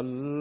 الله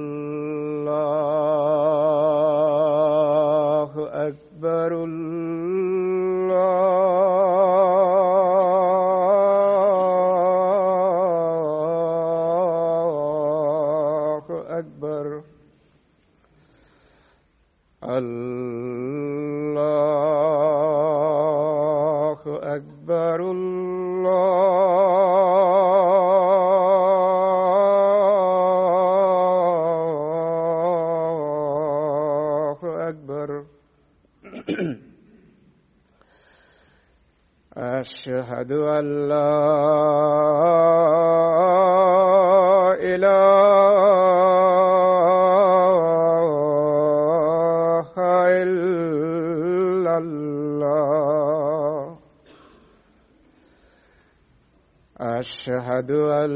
أشهد أن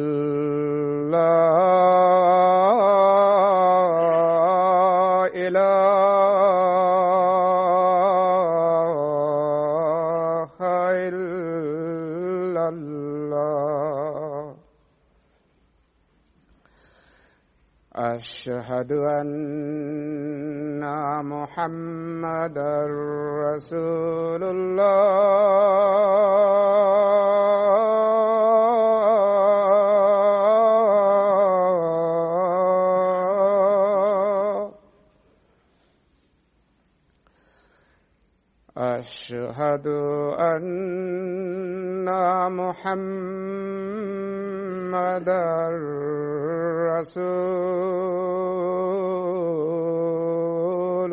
محمدا رسول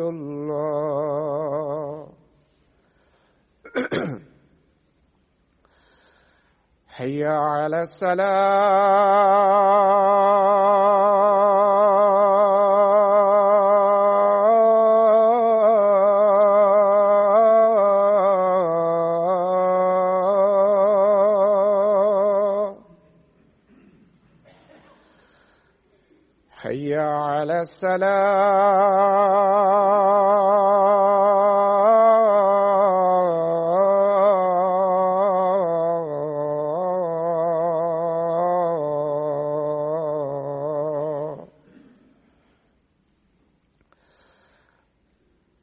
الله. حي على الصلاة السلام.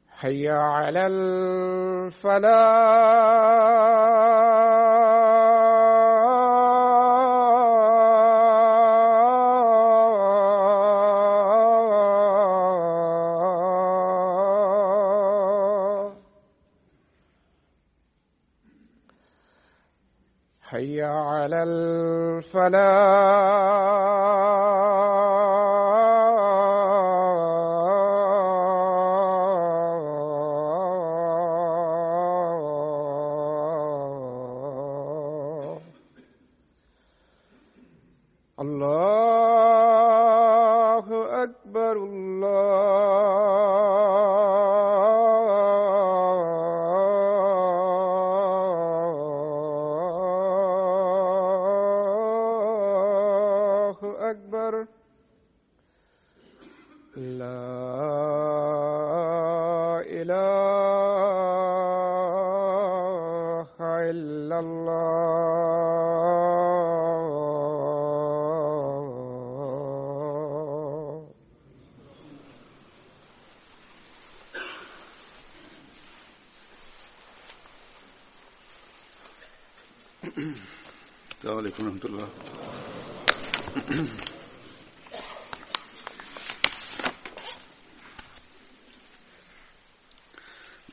حي على الفلاح.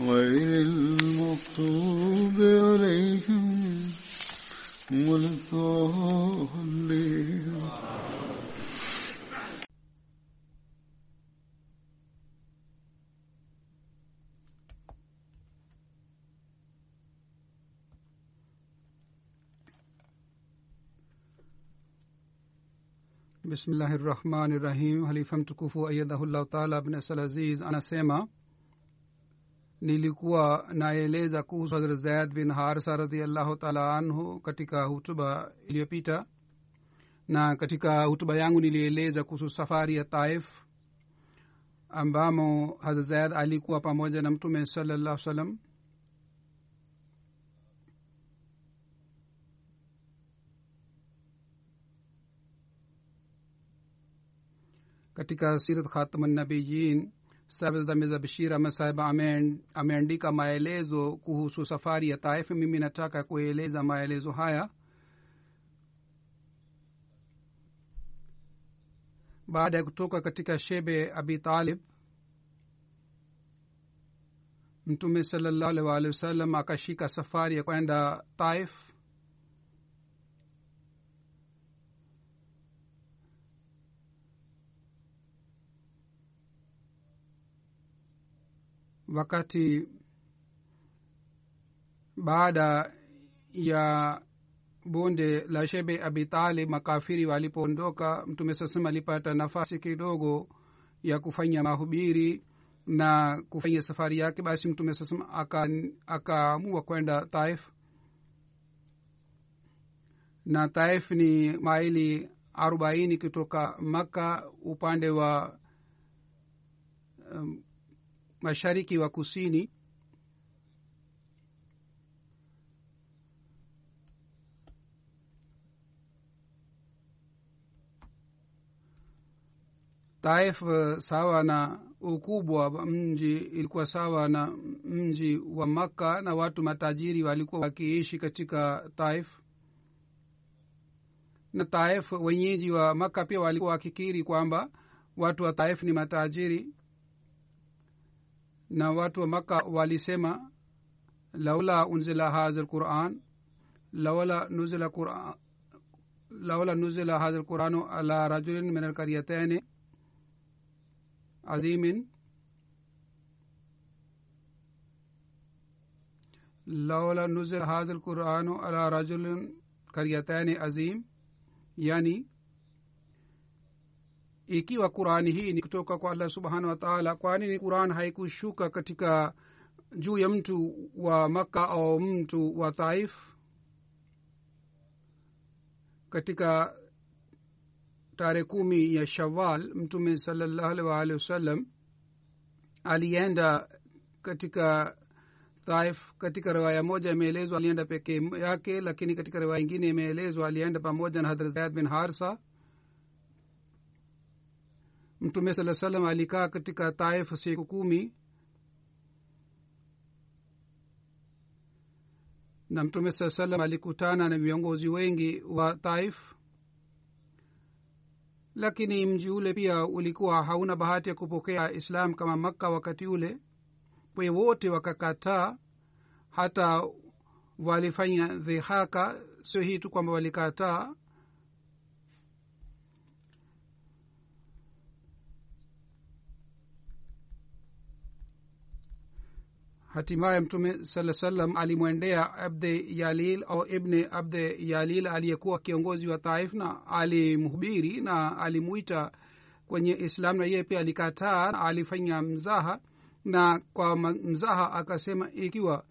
غير المغضوب عليهم ولا بسم الله الرحمن الرحيم. حليفم تكوفو أيده الله تعالى بن العزيز أنا سيما. Nilikuwa naeleza kuhusu hazrat zaid bin harsa radiallahu taala anhu katika hutuba iliyopita. Na katika hutuba yangu nilieleza kuhusu safari ya taif ambamo hazrat zaid alikuwa pamoja na mtume salallahu salam katika sirat khatmnabiyin sabdamiza bashir Bishira Masaiba ameandika maelezo kuhusu safari ya taif. Mimi nataka kueleza maelezo haya. Baada ya kutoka katika shebe abi talib mtume sallallahu alaihi wasallam akashika safari ya kwenda taif wakati baada ya bonde la shebe abi makafiri walipoondoka mtume sasema alipata nafasi kidogo ya kufanya mahubiri na kufanya safari yake. Basi mtume sasema akaamua aka kwenda taif. Na taif ni maili arobaini kutoka makka upande wa um, mashariki wa kusini. Taif sawa na ukubwa wa mji ilikuwa sawa na mji wa makka na watu matajiri walikuwa wakiishi katika taif. Na taif wenyeji wa makka pia walikuwa wakikiri kwamba watu wa taif ni matajiri na watu wa makka walisema laula unzila hadha lquran laula nuzila quran laula nuzila hadha lquranu ala rajulin min alkaryataini azimin. Laula nuzila hadha lquranu ala rajulin karyataini azim yani ikiwa qurani hii ni kutoka kwa allah subhanahu wataala kwani ni quran haikushuka katika juu ya mtu wa makka au mtu wa taif? Katika tarehe kumi ya shawal mtume salallahu alih waalihi wasallam alienda katika taif. Katika riwaya moja imeelezwa alienda peke yake lakini katika riwaya ingine imeelezwa alienda pamoja na hadrat zayad bin harsa mtume saa salam alikaa katika taif siku kumi. Na mtume saa salam alikutana na viongozi wengi wa taif. Lakini mji ule pia ulikuwa hauna bahati ya kupokea islam kama makka wakati ule. Kwe wote wakakataa. Hata walifanya dhihaka sio hii tu kwamba walikataa hatimaye mtume saa salam alimwendea abde yalil au ibne abde yalil aliyekuwa kiongozi wa taif na alimhubiri na alimwita kwenye islam na yeye pia alikataa alifanya mzaha na kwa mzaha akasema ikiwa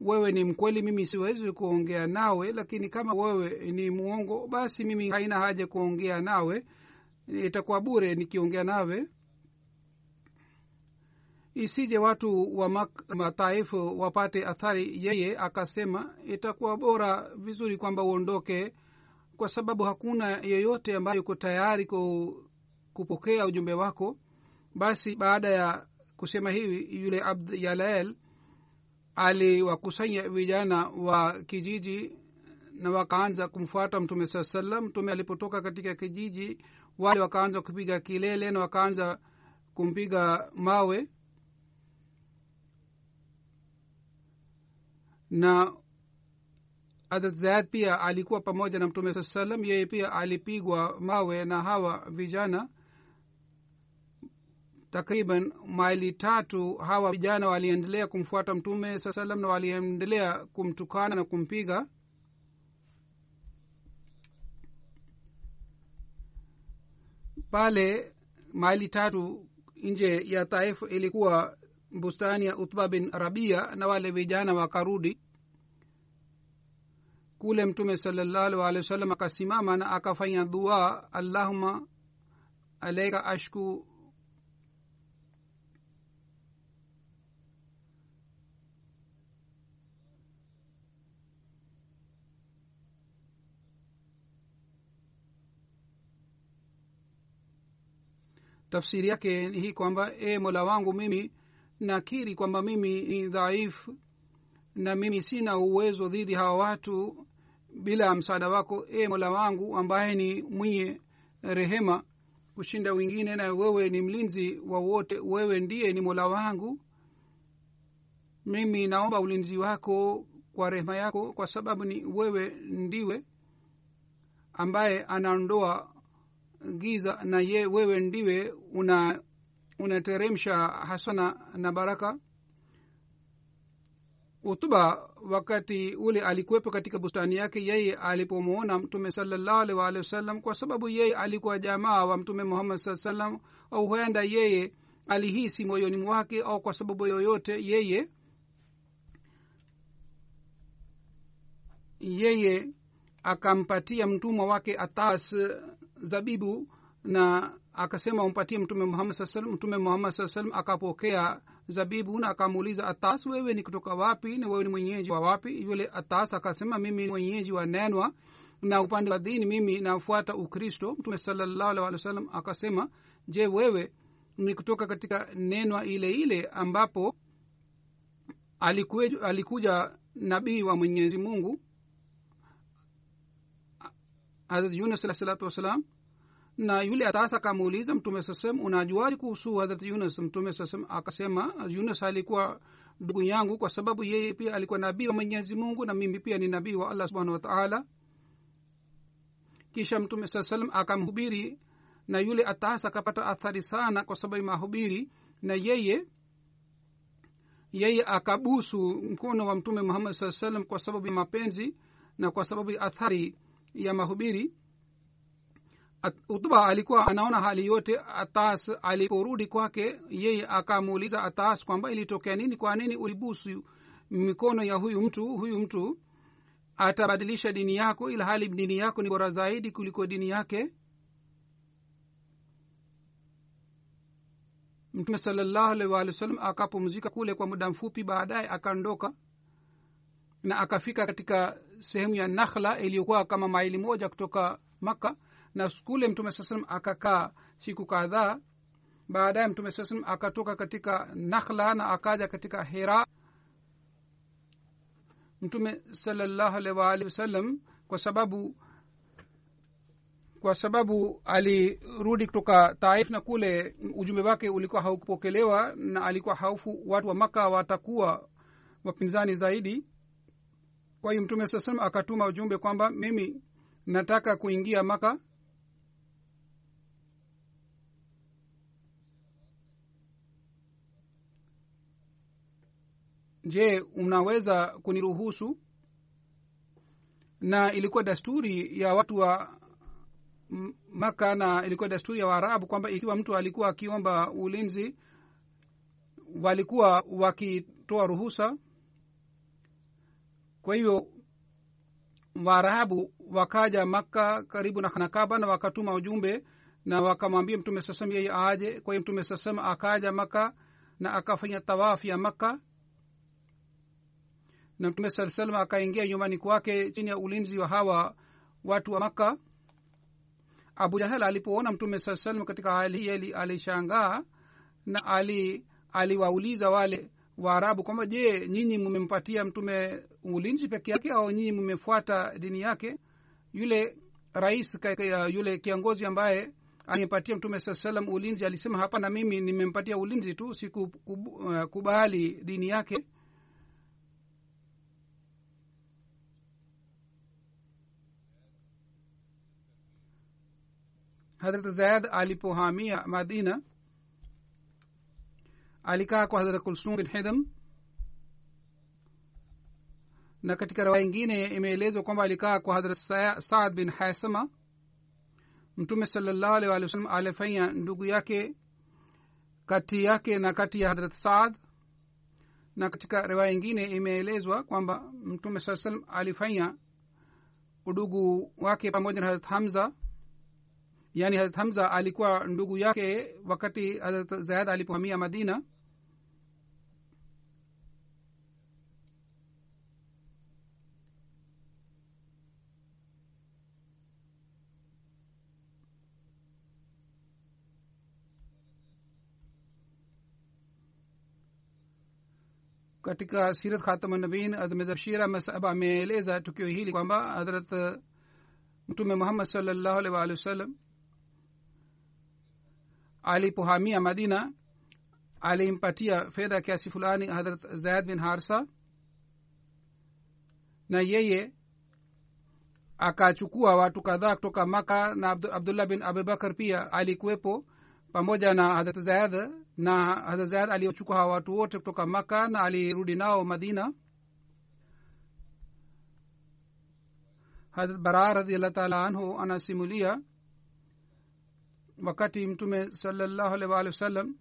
wewe ni mkweli mimi siwezi kuongea nawe lakini kama wewe ni mwongo basi mimi haina haja kuongea nawe itakuwa bure nikiongea nawe isije watu wa mataifu wapate athari yeye akasema itakuwa bora vizuri kwamba uondoke kwa sababu hakuna yeyote ambayo yuko tayari kupokea ujumbe wako. Basi baada ya kusema hivi yule abd yalael aliwakusanya vijana wa kijiji na wakaanza kumfuata mtume saa salam mtume alipotoka katika kijiji wale wakaanza kupiga kilele na wakaanza kumpiga mawe na hadrat zaad pia alikuwa pamoja na mtume saa salam yeye pia alipigwa mawe na hawa vijana. Takriban maili tatu hawa vijana waliendelea kumfuata mtume saa salam na waliendelea kumtukana na kumpiga. Pale maili tatu nje ya taifu ilikuwa bustani ya utba bin rabia na wale vijana wakarudi kule mtume salallahu alehi wa sallam akasimama na akafanya dua allahuma alaika ashku tafsiri yake ni hii kwamba e mola wangu mimi nakiri kwamba mimi ni dhaifu na mimi sina uwezo dhidi hawa watu bila msaada wako e mola wangu ambaye ni mwenye rehema kushinda wengine na wewe ni mlinzi wa wote wewe ndiye ni mola wangu. Mimi naomba ulinzi wako kwa rehema yako kwa sababu ni wewe ndiwe ambaye anaondoa giza na ye wewe ndiwe una unateremsha hasana na baraka utuba wakati ule alikuwepo katika bustani yake yeye alipomwona mtume salallahu alih waalihi wasallam kwa sababu yeye alikuwa jamaa wa mtume muhammad saa salam au huenda yeye alihisi moyoni mwake au kwa sababu yoyote yeye yeye akampatia mtumwa wake atas zabibu na akasema umpatie mtume muhammad saa salam mtume muhammad saa salam akapokea zabibu na akamuuliza atas wewe ni kutoka wapi na wewe ni mwenyeji wa wapi? Yule atas akasema mimi mwenyeji wa nenwa na upande wa dini mimi nafuata ukristo. Mtume salallahu alih walih wa sallam akasema je wewe ni kutoka katika nenwa ile ile ambapo alikuja, alikuja nabii wa mwenyezi mungu? Hazrat yunus alah salatu wassalam na yule atasa akamuuliza mtume sasem unajuaji kuhusu hadrat yunus? Mtume sasem akasema yunus alikuwa ndugu yangu kwa sababu yeye pia alikuwa nabii wa mwenyezi mungu na mimi pia ni nabii wa allah subhanahu wataala kisha mtume saa salam akamhubiri na yule atas akapata athari sana kwa sababu mahubiri na yeye yeye akabusu mkono wa mtume muhammad saa salam kwa sababu ya mapenzi na kwa sababu ya athari ya mahubiri utuba alikuwa anaona hali yote atas aliporudi kwake yeye akamuuliza atas kwamba ilitokea nini kwa nini ulibusu mikono ya huyu mtu huyu mtu? Atabadilisha dini yako ila hali dini yako ni bora zaidi kuliko dini yake? Mtume salallahu alaihi waalihi wasallam akapumzika kule kwa muda mfupi baadaye akaondoka na akafika katika sehemu ya nakhla iliyokuwa kama maili moja kutoka makka na kule mtume saa salam akakaa siku kadhaa. Baadaye mtume saa salam akatoka katika nakhla na akaja katika hera mtume salallahu alaihi waalihi wasallam kwa sababu kwa sababu alirudi kutoka taif na kule ujumbe wake ulikuwa haukupokelewa na alikuwa haufu watu wa maka watakuwa wapinzani zaidi. Kwa hiyo mtume saa salam akatuma ujumbe kwamba mimi nataka kuingia maka je unaweza kuniruhusu? Na ilikuwa desturi ya watu wa maka na ilikuwa desturi ya waarabu kwamba ikiwa mtu alikuwa akiomba ulinzi walikuwa wakitoa ruhusa? Kwa hivyo waarabu wakaja makka karibu na khanakaba na wakatuma ujumbe na wakamwambia mtume sasam yeye aje kwa hiyo mtume sasam akaja maka na akafanya tawafu ya makka na mtume saa salam akaingia nyumbani kwake chini ya ulinzi wa hawa watu wa makka. Abu jahal alipoona mtume saa salam katika hali hii alishangaa na ali aliwauliza wale waarabu kwamba je nyinyi mumempatia mtume ulinzi peke yake au nyinyi mmefuata dini yake? Yule rais ka- ka- yule kiongozi ambaye alimpatia mtume saa salam ulinzi alisema hapana mimi nimempatia ulinzi tu sikubali dini yake hadrat zaid alipohamia madina alikaa kwa hadrat kulsum bin hidam na katika rawaya ingine imeelezwa kwamba alikaa kwa hadrat Sa- saad bin hasama mtume salallahu alih walih wasallam alifanya ndugu yake kati yake na kati ya hadrat saad. Na katika riwaya ingine imeelezwa kwamba mtume saa salam alifanya udugu wake pamoja na hadrat hamza yaani hadrat hamza alikuwa ndugu yake wakati hadrat zaid alipohamia madina. Katika sirat khatamanabin admedabshira masaba ameeleza tukio hili kwamba hadrat mtume muhammad salllahu alih waalihi wasallam alipohamia madina alimpatia fedha kiasi fulani hadrat zaid bin harsa na yeye akachukua watu kadhaa kutoka maka na abdullah bin abubakar pia alikuwepo pamoja na hadrat zaid na hadrat zaid aliochukua hawa watu wote kutoka maka na alirudi nao madina. Hadrat bara radiallah taala anhu anasimulia wakati mtume salallahu alih waalihi wasallam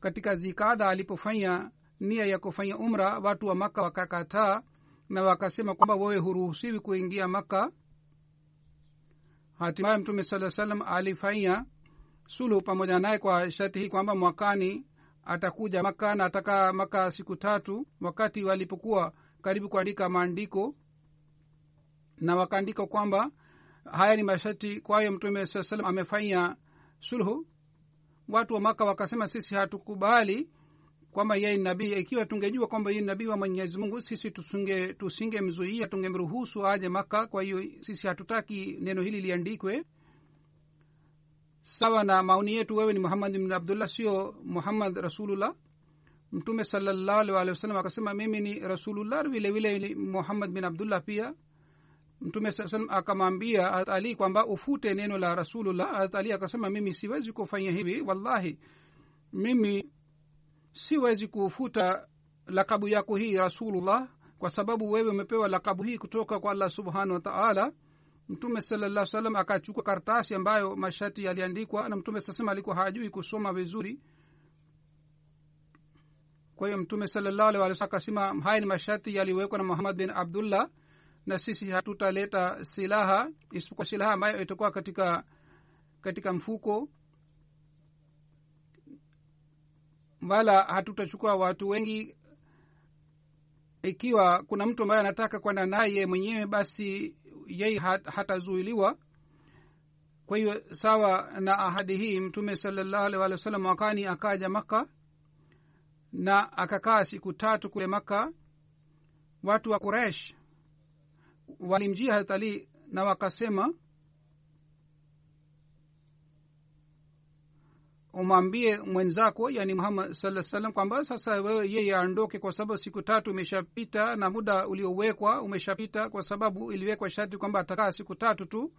katika zikada alipofanya nia ya kufanya umra watu wa maka wakakataa na wakasema kwamba wewe huruhusiwi kuingia maka hatimaye mtume saa salam alifanya suluhu pamoja naye kwa sharti hii kwamba mwakani atakuja maka na atakaa maka siku tatu wakati walipokuwa karibu kuandika maandiko na wakaandika kwamba haya ni masharti kwayo mtume saa salam amefanya sulhu. Watu wa maka wakasema sisi hatukubali kwamba yeye ni nabii. Ikiwa tungejua kwamba yeye ni nabii wa mwenyezi mungu sisi tusinge tusingemzuia tungemruhusu aje maka. Kwa hiyo sisi hatutaki neno hili liandikwe. Sawa na maoni yetu wewe ni muhammad bin abdullah sio muhammad rasulullah. Mtume salallahu alih walih wasallam akasema mimi ni rasulullah vile vile ni muhammad bin abdullah pia mtume saa salam akamwambia Hazrat ali kwamba ufute neno la rasulullah. Ali akasema mimi siwezi kufanya hivi wallahi. Mimi siwezi kufuta lakabu yako hii rasulullah kwa sababu wewe umepewa lakabu hii kutoka kwa allah subhanahu wa taala. Mtume salallah salam akachukua karatasi ambayo mashati yaliandikwa na mtume sasema alikuwa hajui kusoma vizuri. Kwa hiyo mtume salallahu alih akasema haya ni mashati yaliwekwa na muhammad bin abdullah na sisi hatutaleta silaha isipokuwa silaha ambayo itakuwa katika katika mfuko. Wala hatutachukua watu wengi. Ikiwa kuna mtu ambaye anataka kwenda naye mwenyewe basi yeye hat, hatazuiliwa. Kwa hiyo sawa na ahadi hii mtume salallahu alih walih wa sallam wakani akaja maka na akakaa siku tatu kule maka watu wa kuresh walimjia harat ali na wakasema umwambie mwenzako yani muhammad saa salam kwamba sasa wewe yeye aondoke kwa sababu siku tatu imeshapita na muda uliowekwa umeshapita kwa sababu iliwekwa sharti kwamba atakaa siku tatu tu.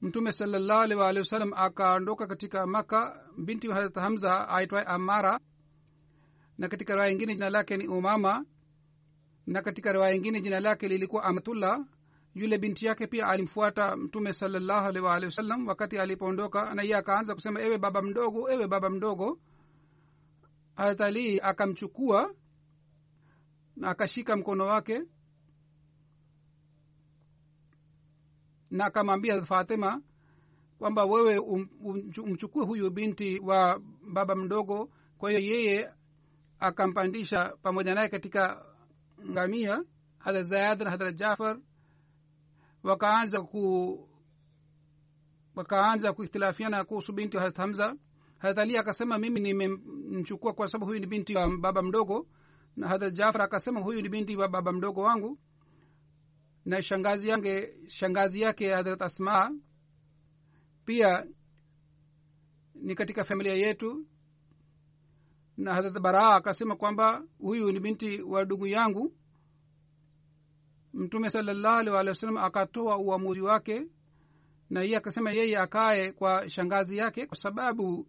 Mtume salallahu alih waalihi wasallam akaondoka katika maka binti hadrat hamza aitwae amara na katika raya ingine jina lake ni umama na katika riwaya ingine jina lake lilikuwa amatullah yule binti yake pia alimfuata mtume salallahu alih waalihi wasallam wakati alipoondoka na iye akaanza kusema ewe baba mdogo ewe baba mdogo. Hatalii akamchukua na akashika mkono wake na akamwambia fatima kwamba wewe um, umchukue huyu binti wa baba mdogo. Kwa hiyo yeye akampandisha pamoja naye katika ngamia hadrat zayad na hadrat jafar wakaanza ku wakaanza kuikhtilafiana kuhusu binti wa hadrat hamza. Hadrat ali akasema mimi nimemchukua kwa sababu huyu ni binti wa baba mdogo. Na hadrat jafar akasema huyu ni binti wa baba mdogo wangu. Na shangazi yange shangazi yake hadrat asma pia ni katika familia yetu na hadrat baraa akasema kwamba huyu ni binti wa ndugu yangu. Mtume salallahu alih walih wa sallam akatoa uamuzi wake na iye akasema yeye akaye kwa shangazi yake kwa sababu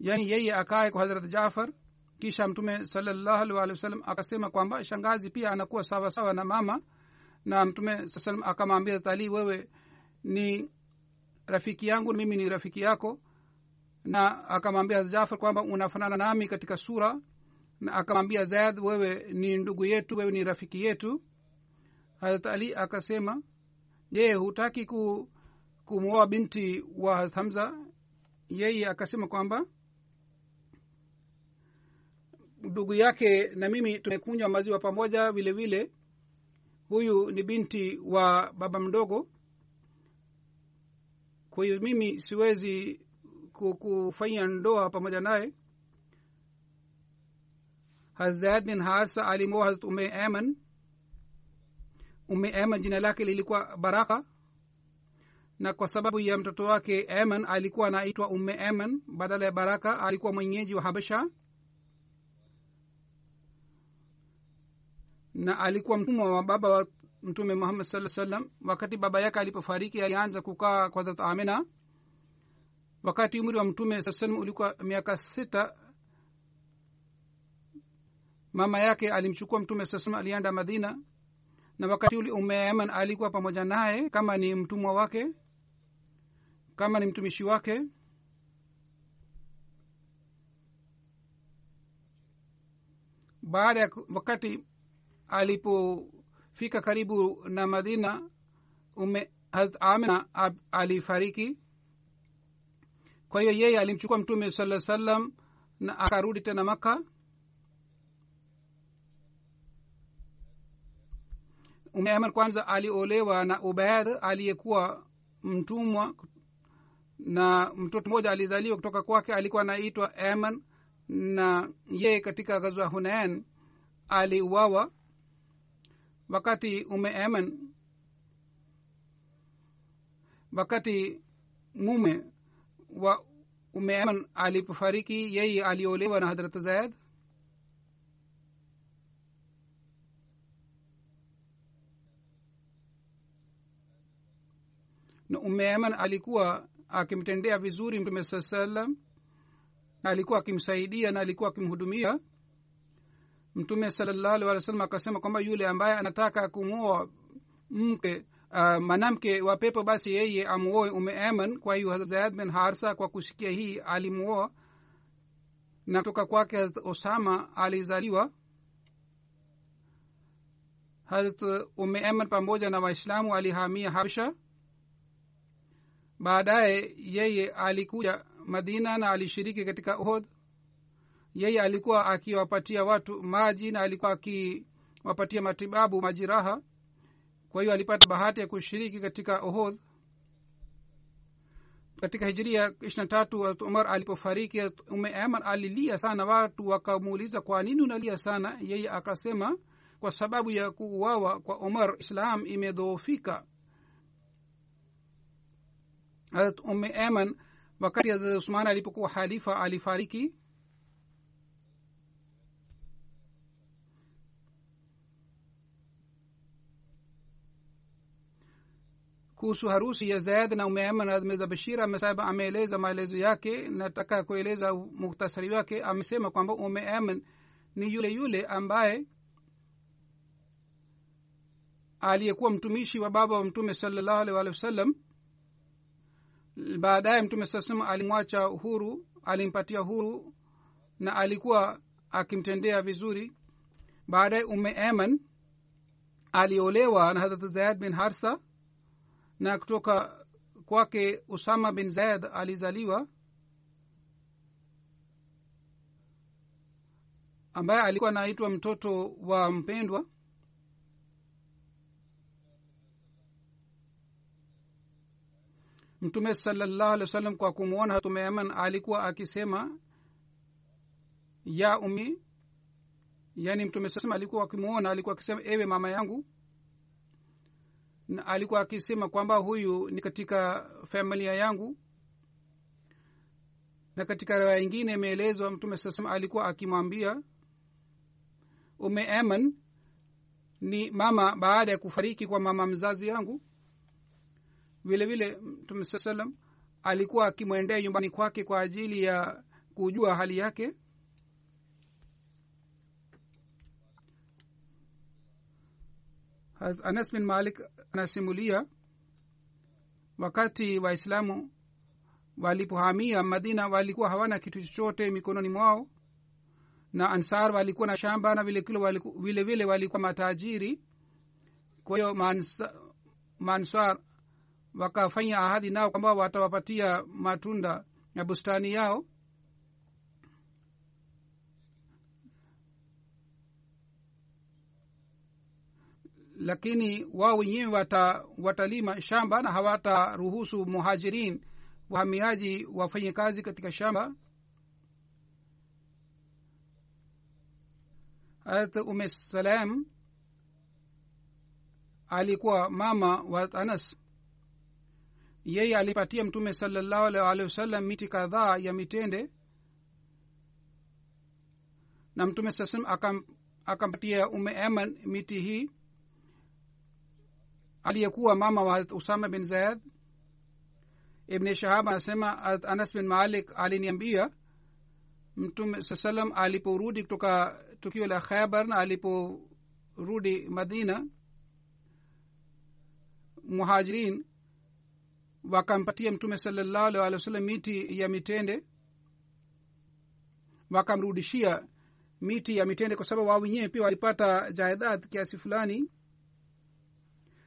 yani yeye akae kwa hadrat jafar. Kisha mtume salallahu alih walih wa sallam akasema kwamba shangazi pia anakuwa sawa sawa na mama na mtume saa akamwambia ali wewe ni rafiki yangu mimi ni rafiki yako. Na akamwambia jafar kwamba unafanana nami katika sura. Na akamwambia zaid wewe ni ndugu yetu wewe ni rafiki yetu. Harat ali akasema je hutaki ku kumwoa binti wa hamza? Yeye akasema kwamba ndugu yake na mimi tumekunywa maziwa pamoja vile vile huyu ni binti wa baba mdogo. Kwa hiyo mimi siwezi kufanya ndoa pamoja naye. Hazad bin hasa alimoa hazrat ume aman ume aman jina lake lilikuwa baraka. Na kwa sababu ya mtoto wake aman alikuwa anaitwa ume aman badala ya baraka alikuwa mwenyeji wa habasha na alikuwa mtumwa wa baba wa mtume muhammad saa salam wakati baba yake alipofariki alianza kukaa kwa dhat amina. Wakati umri wa mtume saa salam ulikuwa miaka sita mama yake alimchukua mtume saa salam alienda madina. Na wakati ule umeaman alikuwa pamoja naye kama ni mtumwa wake kama ni mtumishi wake. Baada ya wakati alipofika karibu na madina ume amina alifariki. Kwa hiyo yeye alimchukua mtume saa salam na akarudi tena maka umeaman kwanza aliolewa na ubaid aliyekuwa mtumwa na mtoto mmoja alizaliwa kutoka kwake alikuwa anaitwa aman na yeye katika ghazwa hunain aliuawa wakati ume eman wakati mume wa ume eman alipofariki yeye aliolewa na hadrat zaid na ume aman alikuwa akimtendea vizuri mtume saa salam na alikuwa akimsaidia na alikuwa akimhudumia mtume salallahu alih wa sallam akasema kwamba yule ambaye anataka kumwoa mke uh, mwanamke wa pepo basi yeye amuoe ume aman kwa hiyo zayad bin harsa kwa kusikia hii alimuoa na kutoka kwake osama alizaliwa. Harat ume aman pamoja na waislamu alihamia habsha baadaye yeye alikuja madina na alishiriki katika uhod yeye alikuwa akiwapatia watu maji na alikuwa akiwapatia matibabu majiraha kwa hiyo alipata bahati ya kushiriki katika ohodh katika hijiria ishirina tatu umar alipofariki ume aman alilia sana. Watu wakamuuliza kwa nini unalia sana? Yeye akasema kwa sababu ya kuuawa kwa umar islam imedhoofika. Ume aman wakati usman alipokuwa halifa alifariki kuhusu harusi ya zaid na umeaman admeza bashir amesaba ameeleza maelezo yake. Nataka kueleza muktasari wake. Amesema kwamba umeaman ni yule yule ambaye aliyekuwa mtumishi wa baba wa mtume salallahu alih walihi wasallam baadaye mtume saa salam alimwacha huru alimpatia huru na alikuwa akimtendea vizuri. Baadaye ume aman aliolewa na hadrat zayad bin harsa na kutoka kwake usama bin zaid alizaliwa ambaye alikuwa anaitwa mtoto wa mpendwa. Mtume salallahu alehi wa sallam kwa kumwona hatume yaman alikuwa akisema ya umi yani mtume alikuwa akimwona alikuwa akisema ewe mama yangu na alikuwa akisema kwamba huyu ni katika familia yangu. Na katika riwaya ingine imeelezwa mtume sasema alikuwa akimwambia ume eman ni mama baada ya kufariki kwa mama mzazi yangu. Vile vile mtume saa salam alikuwa akimwendea nyumbani kwake kwa ajili ya kujua hali yake anas bin malik anasimulia wakati waislamu walipohamia madina walikuwa hawana kitu chochote mikononi mwao na ansar walikuwa na shamba na vilevile vile vile walikuwa matajiri. Kwa hiyo maansar wakafanya ahadi nao kwamba watawapatia matunda ya bustani yao lakini wao wenyewe wata, watalima shamba na hawataruhusu muhajirin wahamiaji wafanye kazi katika shamba. Harat ume salam alikuwa mama wa anas. Yeye alipatia mtume salallahu alhi wasallam miti kadhaa ya mitende. Na mtume saa salam akampatia ume eman miti hii aliyekuwa mama wa usama bin zayad ibni shahab anasema anas bin malik aliniambia mtume saa salam aliporudi kutoka tukio la khaibar na aliporudi madina muhajirin wakampatia mtume salallahu alih walih wa sallam miti ya mitende wakamrudishia miti ya mitende kwa sababu wao wenyewe pia walipata jaidad kiasi fulani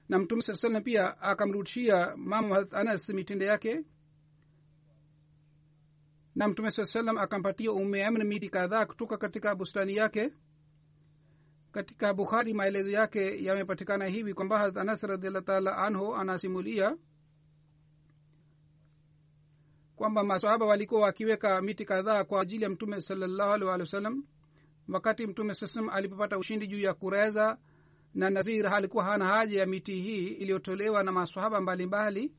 na mtume saa salam pia akamrudishia mama anas mitende yake. Na mtume saa salam akampatia umeamna miti kadhaa kutoka katika bustani yake. Katika bukhari maelezo yake yamepatikana hivi kwamba harat anas radiallah taala anhu anasimulia kwamba masahaba walikuwa wakiweka miti kadhaa kwa ajili ya mtume salallahu alih wa sallam wakati mtume saa salam alipopata ushindi juu ya kureza na nazir alikuwa hana haja ya miti hii iliyotolewa na maswahaba mbalimbali.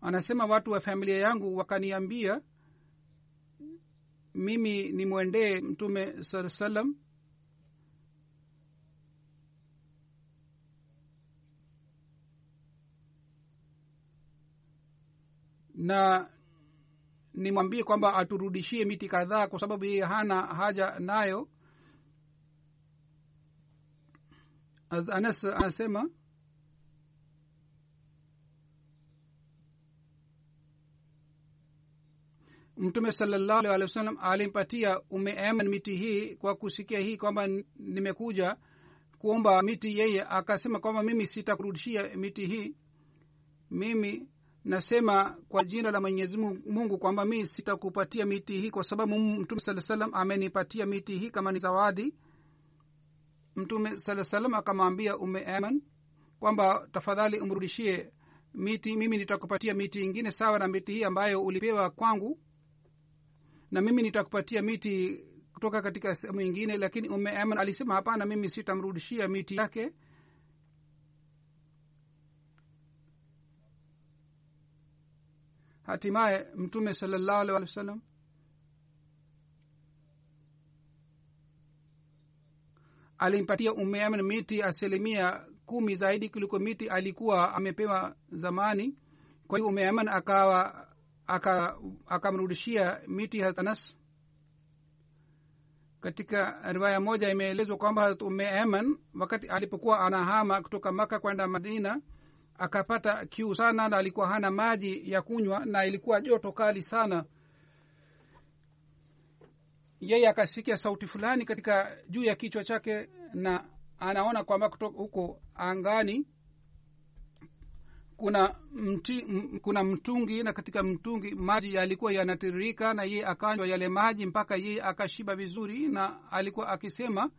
Anasema watu wa familia yangu wakaniambia mimi nimwendee mtume saa salam na nimwambie kwamba aturudishie miti kadhaa kwa sababu yeye hana haja nayo. Anas anasema mtume salallahu alih sallam alimpatia umeeman miti hii kwa kusikia hii kwamba nimekuja kuomba miti yeye. Akasema kwamba mimi sitakurudishia miti hii. Mimi nasema kwa jina la mwenyezi mungu kwamba mi sitakupatia miti hii kwa sababu mtume saa salam amenipatia miti hii kama ni zawadi. Mtume saa salam akamwambia ume aman kwamba tafadhali umrudishie miti mimi nitakupatia miti ingine sawa na miti hii ambayo ulipewa kwangu. Na mimi nitakupatia miti kutoka katika sehemu ingine lakini ume aman alisema hapana mimi sitamrudishia miti yake hatimaye mtume salallahu alih walih wa sallam alimpatia umeamin miti asilimia kumi zaidi kuliko miti alikuwa amepewa zamani. Kwa hiyo umeaman akawa akamrudishia aka miti hatanas katika riwaya moja imeelezwa kwamba umeaman wakati alipokuwa anahama kutoka maka kwenda madina akapata kiu sana na alikuwa hana maji ya kunywa na ilikuwa joto kali sana. Yeye akasikia sauti fulani katika juu ya kichwa chake na anaona kwamba huko angani kuna mti, m, kuna mtungi na katika mtungi maji yalikuwa yanatiririka na yeye akanywa yale maji mpaka yeye akashiba vizuri na alikuwa akisema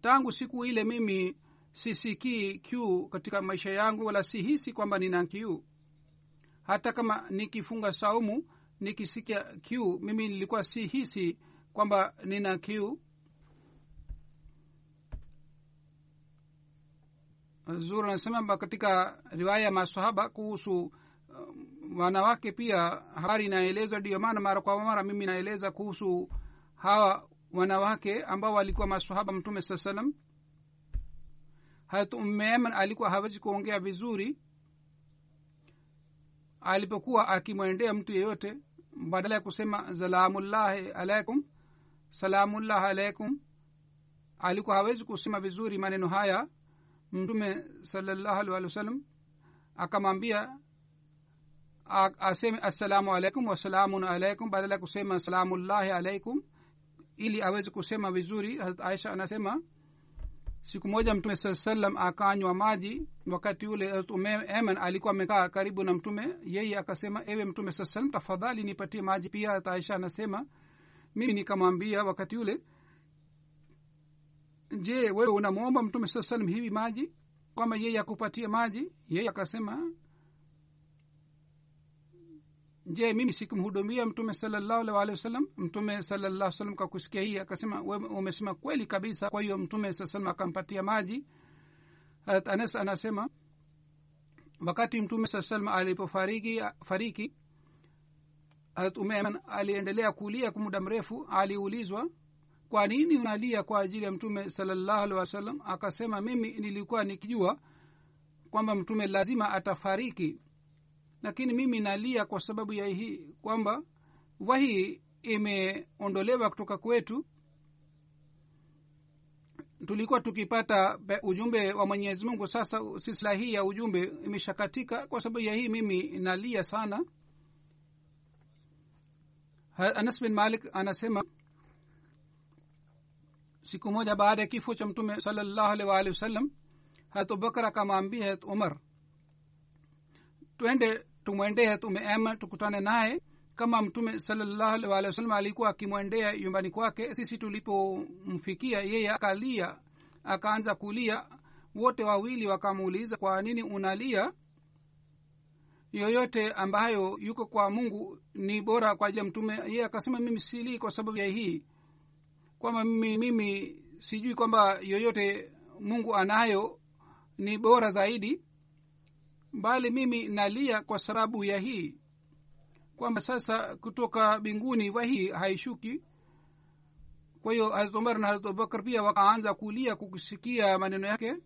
tangu siku ile mimi sisikii kiu katika maisha yangu wala sihisi kwamba nina kiu hata kama nikifunga saumu nikisikia kiu mimi nilikuwa sihisi kwamba nina kiu zur anasema katika riwaya ya masahaba kuhusu uh, wanawake pia habari inaelezwa ndiyo maana mara kwa mara mimi naeleza kuhusu hawa wanawake ambao walikuwa masahaba mtume saa salam hata ummeman alikuwa hawezi kuongea vizuri alipokuwa akimwendea mtu yeyote badala ya kusema salamullahi alaikum salamullah alaikum alikuwa hawezi kusema vizuri maneno haya. Mtume salallahu alih walih wasallam akamwambia aseme assalamu alaikum wasalamun alaikum badala ya kusema salamullahi alaikum ili aweze kusema vizuri. Aisha anasema siku moja mtume saa salam akanywa maji wakati ule eman alikuwa amekaa karibu na mtume yeye akasema ewe mtume saa salam tafadhali nipatie maji pia taisha anasema mimi nikamwambia wakati ule je wewe unamwomba mtume saa salam hivi maji? Kwamba yeye akupatie maji yeye akasema je mimi sikumhudumia mtume salallahu alih walihi wasallam? Mtume salallahu salam kwa kusikia hii akasema umesema kweli kabisa. Kwa hiyo mtume saa salam akampatia maji. Harat anas anasema wakati mtume saa salam alipofariki fariki harat umeman aliendelea kulia kwa muda mrefu aliulizwa kwa nini unalia kwa ajili ya mtume salallahu alih wasallam akasema mimi nilikuwa nikijua kwamba mtume lazima atafariki lakini mimi nalia kwa sababu ya hii kwamba wahi imeondolewa kutoka kwetu. Tulikuwa tukipata ujumbe wa mwenyezi mungu. Sasa silsila hii ya ujumbe imeshakatika. Kwa sababu ya hii mimi nalia sana. Anas bin malik anasema siku moja baada ya kifo cha mtume salallahu alih waalihi wasallam hat abubakar akamwambia hat umar twende tumwendee tumeema tukutane naye. Kama mtume salallahu alih walih alikuwa akimwendea nyumbani kwake sisi tulipomfikia yeye akalia akaanza kulia wote wawili wakamuuliza kwa nini unalia? Yoyote ambayo yuko kwa mungu ni bora kwa ajili ya mtume yeye akasema mimi silii kwa sababu ya hii kwamba mimi, mimi sijui kwamba yoyote mungu anayo ni bora zaidi bali mimi nalia kwa sababu ya hii kwamba sasa kutoka mbinguni wahii haishuki. Kwa hiyo harat umar na harat abubakar pia wakaanza kulia kukusikia maneno yake.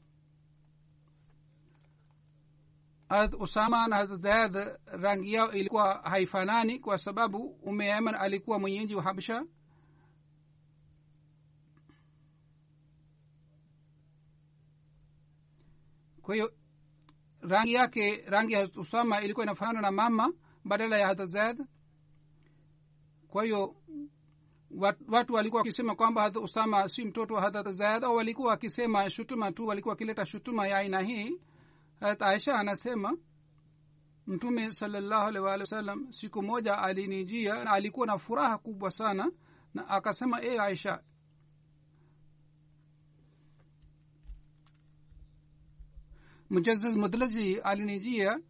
Harat usama na harat zayad rangi yao ilikuwa haifanani kwa sababu ume aiman alikuwa mwenyeji wa habsha. Kwa hiyo rangi yake rangi ya usama ilikuwa inafanana na mama badala ya hadha zaid kwa hiyo watu walikuwa wakisema kwamba hadha usama si mtoto wa hadha zaid au walikuwa wakisema shutuma tu walikuwa wakileta shutuma ya aina hii. Harat aisha anasema mtume salallahu alih waalihi wasallam siku moja alinijia na alikuwa na furaha kubwa sana na akasema e aisha mujazaz mudlaji alinijia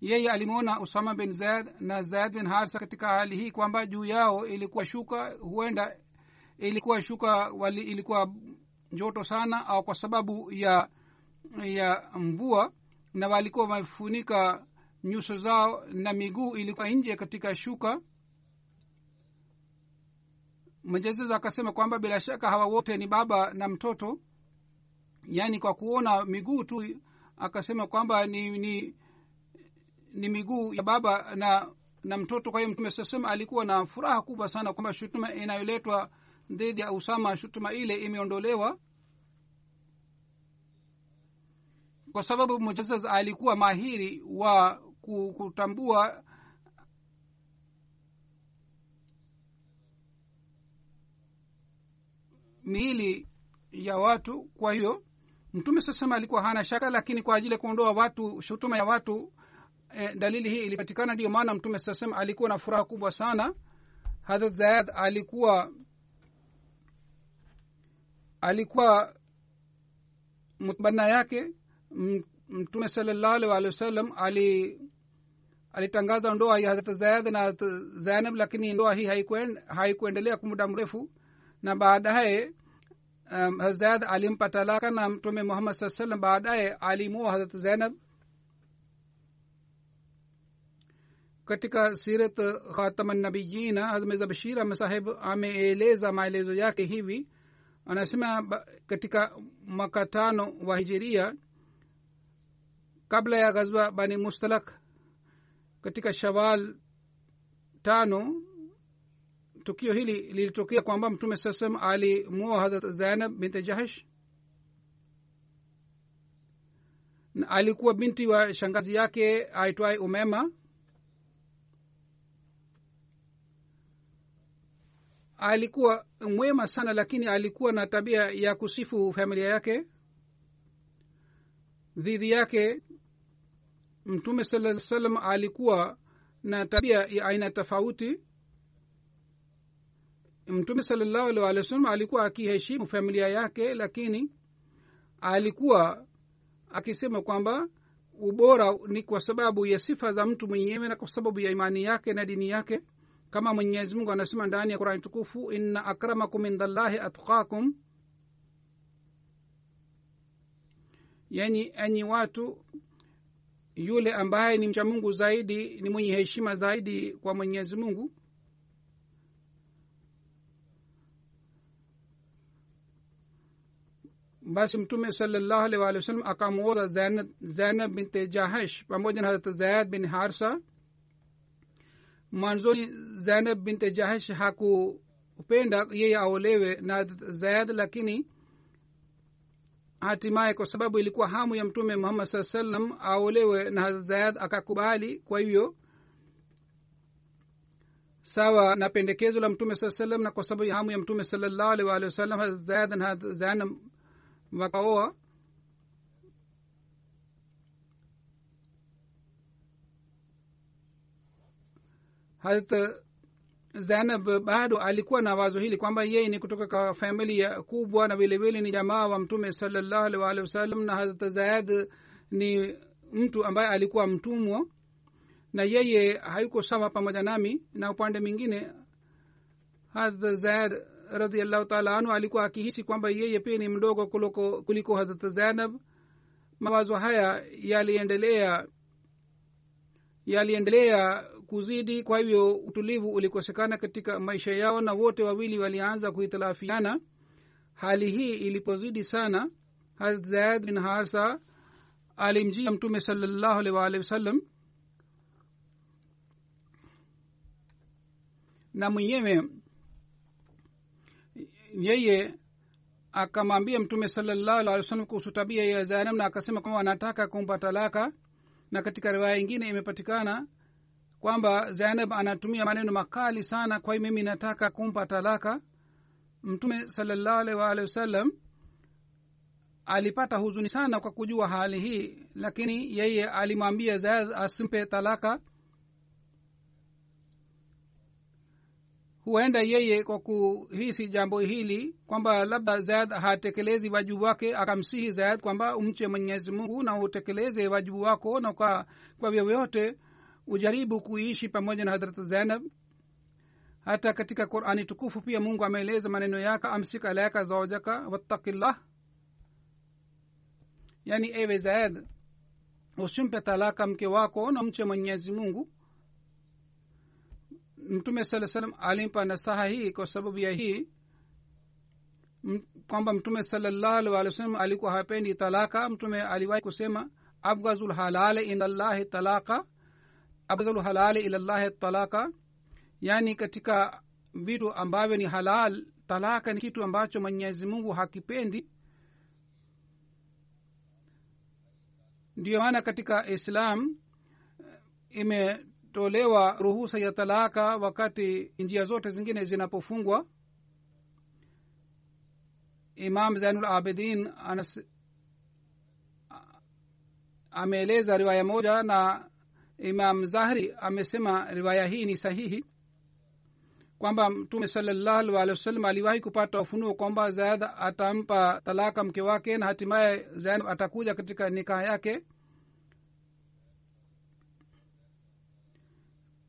yeye alimwona usama bin zaid na zaid bin harsa katika hali hii kwamba juu yao ilikuwa shuka huenda ilikuwa shuka wali ilikuwa joto sana au kwa sababu ya ya mvua na walikuwa wamefunika nyuso zao na miguu ilikuwa nje katika shuka mjezez akasema kwamba bila shaka hawa wote ni baba na mtoto. Yaani kwa kuona miguu tu akasema kwamba ni ni ni miguu ya baba na na mtoto. Kwa hiyo mtume sasema alikuwa na furaha kubwa sana kwamba shutuma inayoletwa dhidi ya usama shutuma ile imeondolewa. Kwa sababu mujazaz alikuwa mahiri wa kutambua miili ya watu. Kwa hiyo mtume sasema alikuwa hana shaka lakini kwa ajili ya kuondoa watu shutuma ya watu e, dalili hii ilipatikana. Ndiyo maana mtume sasema alikuwa na furaha kubwa sana. Hadrat zayad alikuwa alikuwa mutbana yake. Mtume salallahu walih wasallam ali alitangaza ndoa ya hadrat zayad na hadrat zainab lakini ndoa hii haikuen- haikuendelea kwa muda mrefu na baadaye um, hazad alimpa talaka na mtume muhammad saa salam baadaye alimua harat zainab katika sirat khatamannabiyina hazmeza bashir amesahib ameeleza maelezo yake hivi anasema katika mwaka tano wa hijiria kabla ya ghazwa bani mustalak katika shawal tano tukio hili lilitokea kwamba mtume saa salam alimua hadrat zainab binti jahash na alikuwa binti wa shangazi yake aitwaye umema alikuwa mwema sana lakini alikuwa na tabia ya kusifu familia yake. Dhidi yake mtume saa salam alikuwa na tabia ya aina tofauti mtume salallahu alih walih wa sallam alikuwa akiheshimu familia yake lakini alikuwa akisema kwamba ubora ni kwa sababu ya sifa za mtu mwenyewe na kwa sababu ya imani yake na dini yake. Kama mwenyezi mungu anasema ndani ya qurani tukufu inna akramakum indallahi atqakum yani enyi watu yule ambaye ni mcha mungu zaidi ni mwenye heshima zaidi kwa mwenyezi mungu basi mtume salallahu alih walih wasallam akamuoza zainab, zainab binti jahash pamoja na harat zaid bin harsa. Mwanzoni zainab binti jahash hakupenda yeye aolewe na zaid lakini hatimaye kwa sababu ilikuwa hamu ya mtume muhammad saa salam aolewe na zaid akakubali. Kwa hivyo sawa na pendekezo la mtume saa salam na kwa sababu ya hamu ya mtume salallahu alih waalihi wasallam zayad na zainab wakaoa. Harat zainab bado alikuwa na wazo hili kwamba yeye ni kutoka kwa familia kubwa na vilevile ni jamaa wa mtume salallahu alih waalihi wasallam na harat zaid ni mtu ambaye alikuwa mtumwa na yeye hayuko sawa pamoja nami. Na upande mwingine harat zaid radiallahu taala anhu alikuwa akihisi kwamba yeye pia ni mdogo kuliko, kuliko hadrat zainab. Mawazo haya yaliendelea yaliendelea kuzidi kwa hivyo utulivu ulikosekana katika maisha yao na wote wawili walianza kuhitilafiana. Hali hii ilipozidi sana harat zaid bin harsa alimjia mtume salallahu alih waalihi wasallam na mwenyewe yeye akamwambia mtume salallahu alih wa sallam kuhusu tabia ya zainab na akasema kwamba anataka kumpa talaka. Na katika riwaya ingine imepatikana kwamba zainab anatumia maneno makali sana kwa hiyo mimi nataka kumpa talaka. Mtume salallahu alih waalihi wasallam alipata huzuni sana kwa kujua hali hii lakini yeye alimwambia zaid asimpe talaka huenda yeye kwa kuhisi jambo hili kwamba labda zaid hatekelezi wajibu wake akamsihi zaid kwamba umche mwenyezi mungu na utekeleze wajibu wako na kwa, kwa vyovyote ujaribu kuishi pamoja na hadrat zainab. Hata katika qurani tukufu pia mungu ameeleza maneno yaka amsik alaika zaujaka wattakillah yani ewe zaid usimpe talaka mke wako na mche mwenyezi mungu mtume saa salam alimpa nasaha hii kwa sababu ya hii kwamba mtume salallahu alih wa sallam alikuwa hapendi talaka. Mtume aliwahi kusema abgazu lhalali inallahi talaka abgazu lhalali ilallahi talaka yaani katika vitu ambavyo ni halal talaka ni kitu ambacho mwenyezi mungu hakipendi. Ndiyo maana katika islam ime tolewa ruhusa ya talaka wakati njia zote zingine zinapofungwa. Imam zainul abidin anas ameeleza riwaya moja na imam zahri amesema riwaya hii ni sahihi kwamba mtume salallahu alehi wasallam aliwahi kupata ufunuo kwamba zaid atampa talaka mke wake na hatimaye zainab atakuja katika nikaha yake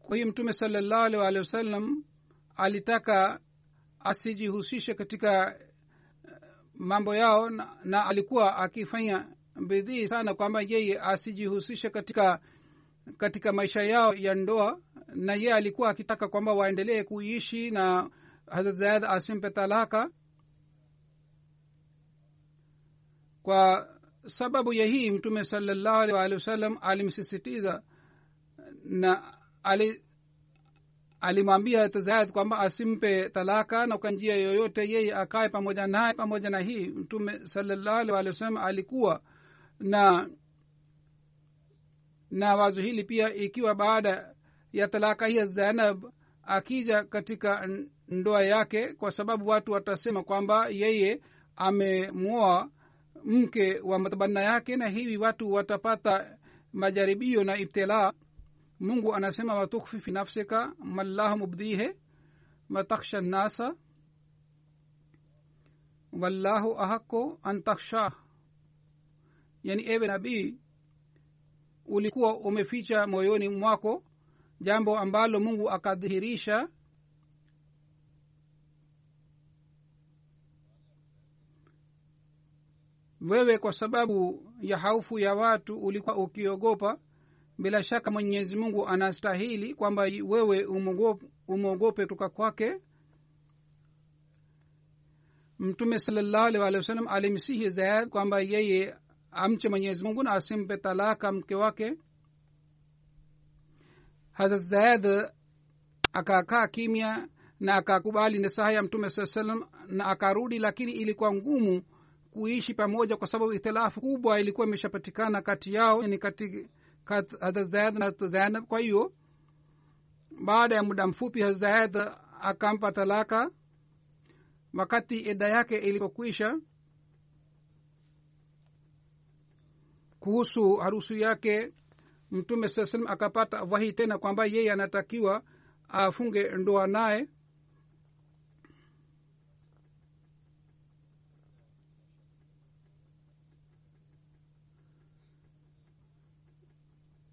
kwa hiyo mtume salallahu wa wasallam alitaka asijihusishe katika mambo yao na, na alikuwa akifanya bidhii sana kwamba yeye asijihusishe katika katika maisha yao ya ndoa na ye alikuwa akitaka kwamba waendelee kuishi na hazrat zaid asimpe talaka. Kwa sababu ya hii mtume salallahu wa wasallam alimsisitiza na ali alimwambia zaid kwamba asimpe talaka na kwa njia yoyote yeye akae pamoja naye pamoja na hii. Mtume salallahu waalihi wasallam alikuwa na na wazo hili pia ikiwa baada ya talaka hii zainab akija katika ndoa yake kwa sababu watu watasema kwamba yeye amemwoa mke wa matabanna yake na hivi watu watapata majaribio na ibtilaa mungu anasema watukfi fi nafsika mallahu mubdihe wataksha nasa wallahu ahako an takhshah yani ewe nabii ulikuwa umeficha moyoni mwako jambo ambalo mungu akadhihirisha. Wewe kwa sababu ya haufu ya watu ulikuwa ukiogopa bila shaka mwenyezi mungu anastahili kwamba wewe umwogope kutoka kwake. Mtume salallahu alih wa sallam alimsihi zaid kwamba yeye amche mwenyezi mungu na asimpe talaka mke wake. Hazrat zaid akakaa kimya na akakubali nasaha ya mtume saa salam na akarudi lakini ilikuwa ngumu kuishi pamoja kwa sababu itilafu kubwa ilikuwa imeshapatikana kati yao ni kati hazrat zaid na zainab kwa hiyo baada ya muda mfupi hazrat zaid akampa talaka. Wakati ida yake ilipokwisha kuhusu harusu yake mtume saa salam akapata wahi tena kwamba yeye anatakiwa afunge ndoa naye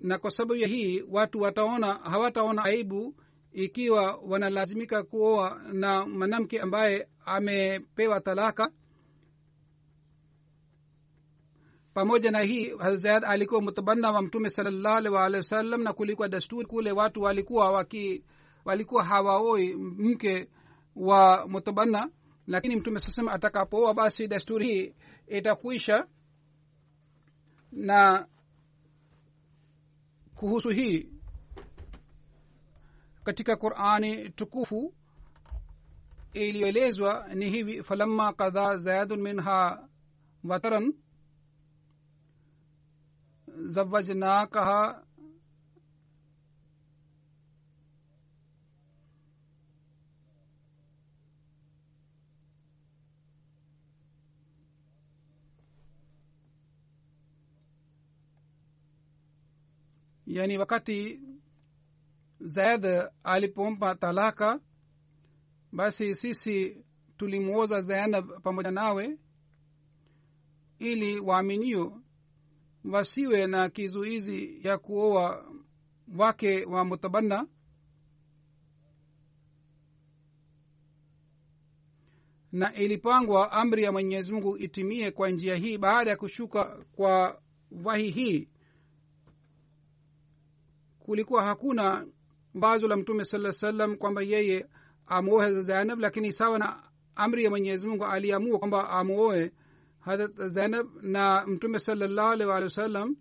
na kwa sababu ya hii watu wataona hawataona aibu ikiwa wanalazimika kuoa na mwanamke ambaye amepewa talaka. Pamoja na hii hazad alikuwa mutabanna wa mtume salallahu waalihi wasallam na kulikuwa desturi kule watu walikuwa waki walikuwa hawaoi mke wa mutabanna. Lakini mtume sasema atakapooa basi desturi hii itakuisha na kuhusu hii katika qurani tukufu iliyoelezwa ni hivi falamma kadha zaidun minha wataran zawajnakaha yani wakati zaid alipompa talaka basi sisi tulimwoza zainab pamoja nawe ili waaminio wasiwe na kizuizi ya kuoa wake wa mutabanna. Na ilipangwa amri ya mwenyezi mungu itimie kwa njia hii baada ya kushuka kwa wahi hii kulikuwa hakuna mbazo la mtume sala salam kwamba yeye amwoe zainab lakini sawa na amri ya mwenyezi mungu aliamua kwamba amwoe hadrat zainab na mtume salallahu alih walihi wasallam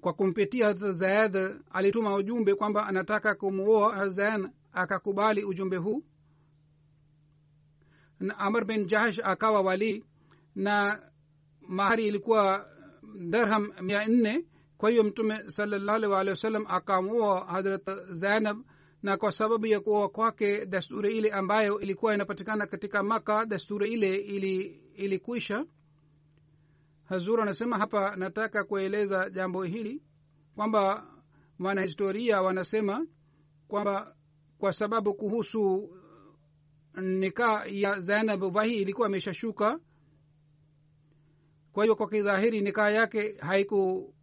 kwa kumpitia hadrat zaid alituma ujumbe kwamba anataka kumuoa zain akakubali ujumbe huu. Na amr bin jahsh akawa wali na mahari ilikuwa dirham mia nne kwa hiyo mtume salallahu alehi wasallam akamua hadrat zainab na kwa sababu ya kuoa kwake dasturi ile ambayo ilikuwa inapatikana katika maka dasturi ile ili ilikwisha. Hazur anasema hapa nataka kueleza jambo hili kwamba wanahistoria wanasema kwamba kwa sababu kuhusu nikaa ya zainab wahi ilikuwa imeshashuka. Kwa hiyo kwa kidhahiri nikaa yake haiku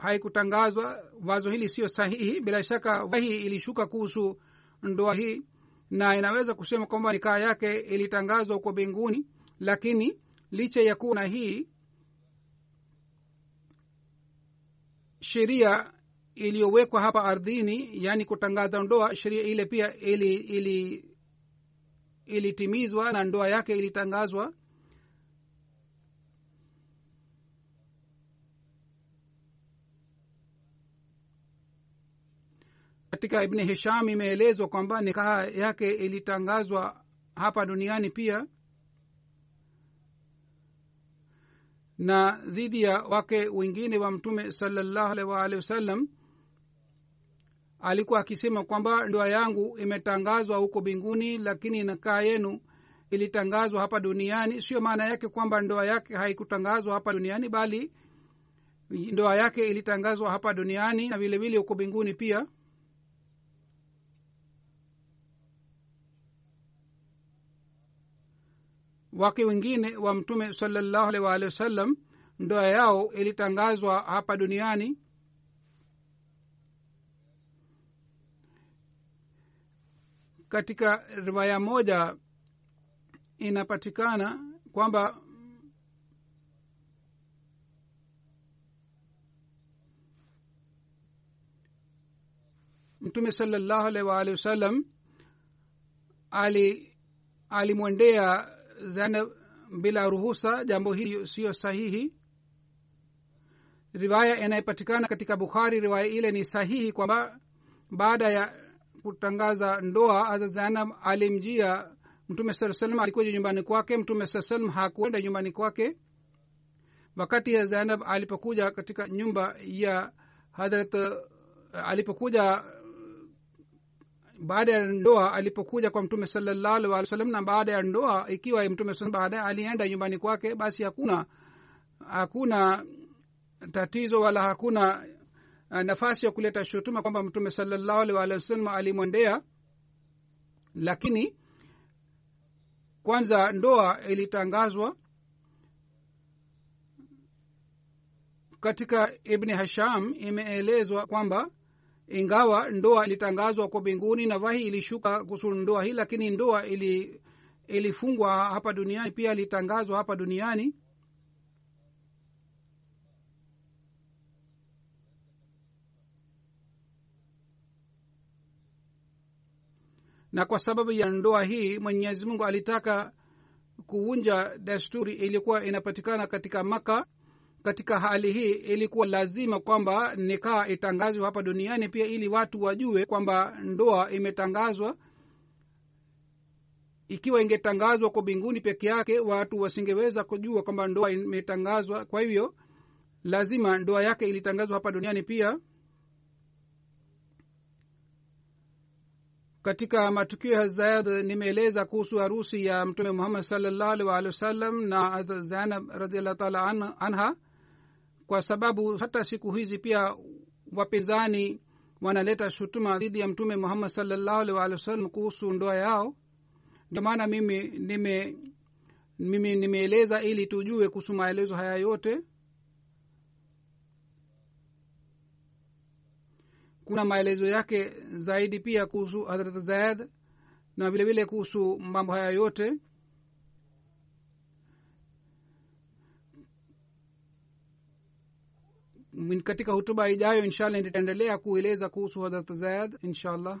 haikutangazwa. Wazo hili siyo sahihi. Bila shaka wahi ilishuka kuhusu ndoa hii na inaweza kusema kwamba nikaa yake ilitangazwa huko mbinguni. Lakini licha ya kuwa na hii sheria iliyowekwa hapa ardhini yaani kutangaza ndoa sheria ile pia ili ili ilitimizwa na ndoa yake ilitangazwa katika ibni hisham imeelezwa kwamba nikaha yake ilitangazwa hapa duniani pia. Na dhidi ya wake wengine wa mtume salallahu alaihi waalihi wasallam alikuwa akisema kwamba ndoa yangu imetangazwa huko binguni lakini nakaa yenu ilitangazwa hapa duniani. Sio maana yake kwamba ndoa yake haikutangazwa hapa duniani bali ndoa yake ilitangazwa hapa duniani na vile vile huko binguni pia wake wengine wa mtume salallahu alaihi waalihi wasallam ndoa yao ilitangazwa hapa duniani. Katika riwaya moja inapatikana kwamba mtume salallahu alaihi waalihi wasallam ali alimwendea zainab bila ruhusa jambo hili siyo sahihi. Riwaya inayepatikana katika bukhari riwaya ile ni sahihi kwamba baada ya kutangaza ndoa hazrat zainab alimjia mtume saa salam alikuja nyumbani kwake. Mtume saa salam hakuenda nyumbani kwake. Wakati ya zainab alipokuja katika nyumba ya hadrat alipokuja baada ya ndoa alipokuja kwa mtume salallahu wa sallam na baada ya ndoa ikiwa mtume baadaye alienda nyumbani kwake basi hakuna hakuna tatizo wala hakuna nafasi ya kuleta shutuma kwamba mtume salallahu alih wa wasallam alimwendea. Lakini kwanza ndoa ilitangazwa katika ibni hasham imeelezwa kwamba ingawa ndoa ilitangazwa kwa mbinguni na vahi ilishuka kuhusu ndoa hii lakini ndoa ili ilifungwa hapa duniani pia ilitangazwa hapa duniani. Na kwa sababu ya ndoa hii mwenyezi mungu alitaka kuvunja desturi ilikuwa inapatikana katika maka katika hali hii ilikuwa lazima kwamba nikaa itangazwe hapa duniani pia ili watu wajue kwamba ndoa imetangazwa. Ikiwa ingetangazwa kwa mbinguni peke yake watu wasingeweza kujua kwamba ndoa imetangazwa. Kwa hivyo lazima ndoa yake ilitangazwa hapa duniani pia. Katika matukio ya zaid nimeeleza kuhusu harusi ya mtume muhammad salllahu alih waalihi wasallam na zainab radiallahu taala an, anha kwa sababu hata siku hizi pia wapinzani wanaleta shutuma dhidi ya mtume muhammad salllahu alih waalihi wasallam kuhusu ndoa yao. Ndio maana mimi nime mimi nimeeleza ili tujue kuhusu maelezo haya yote. Kuna maelezo yake zaidi pia kuhusu hadrat zaid na vile vile kuhusu mambo haya yote katika hutuba ijayo inshallah nitaendelea kueleza kuhusu hadrat zayad inshallah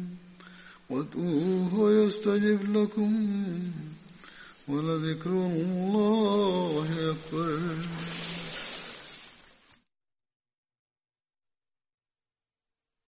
وادعوه يستجب لكم ولذكر الله أكبر.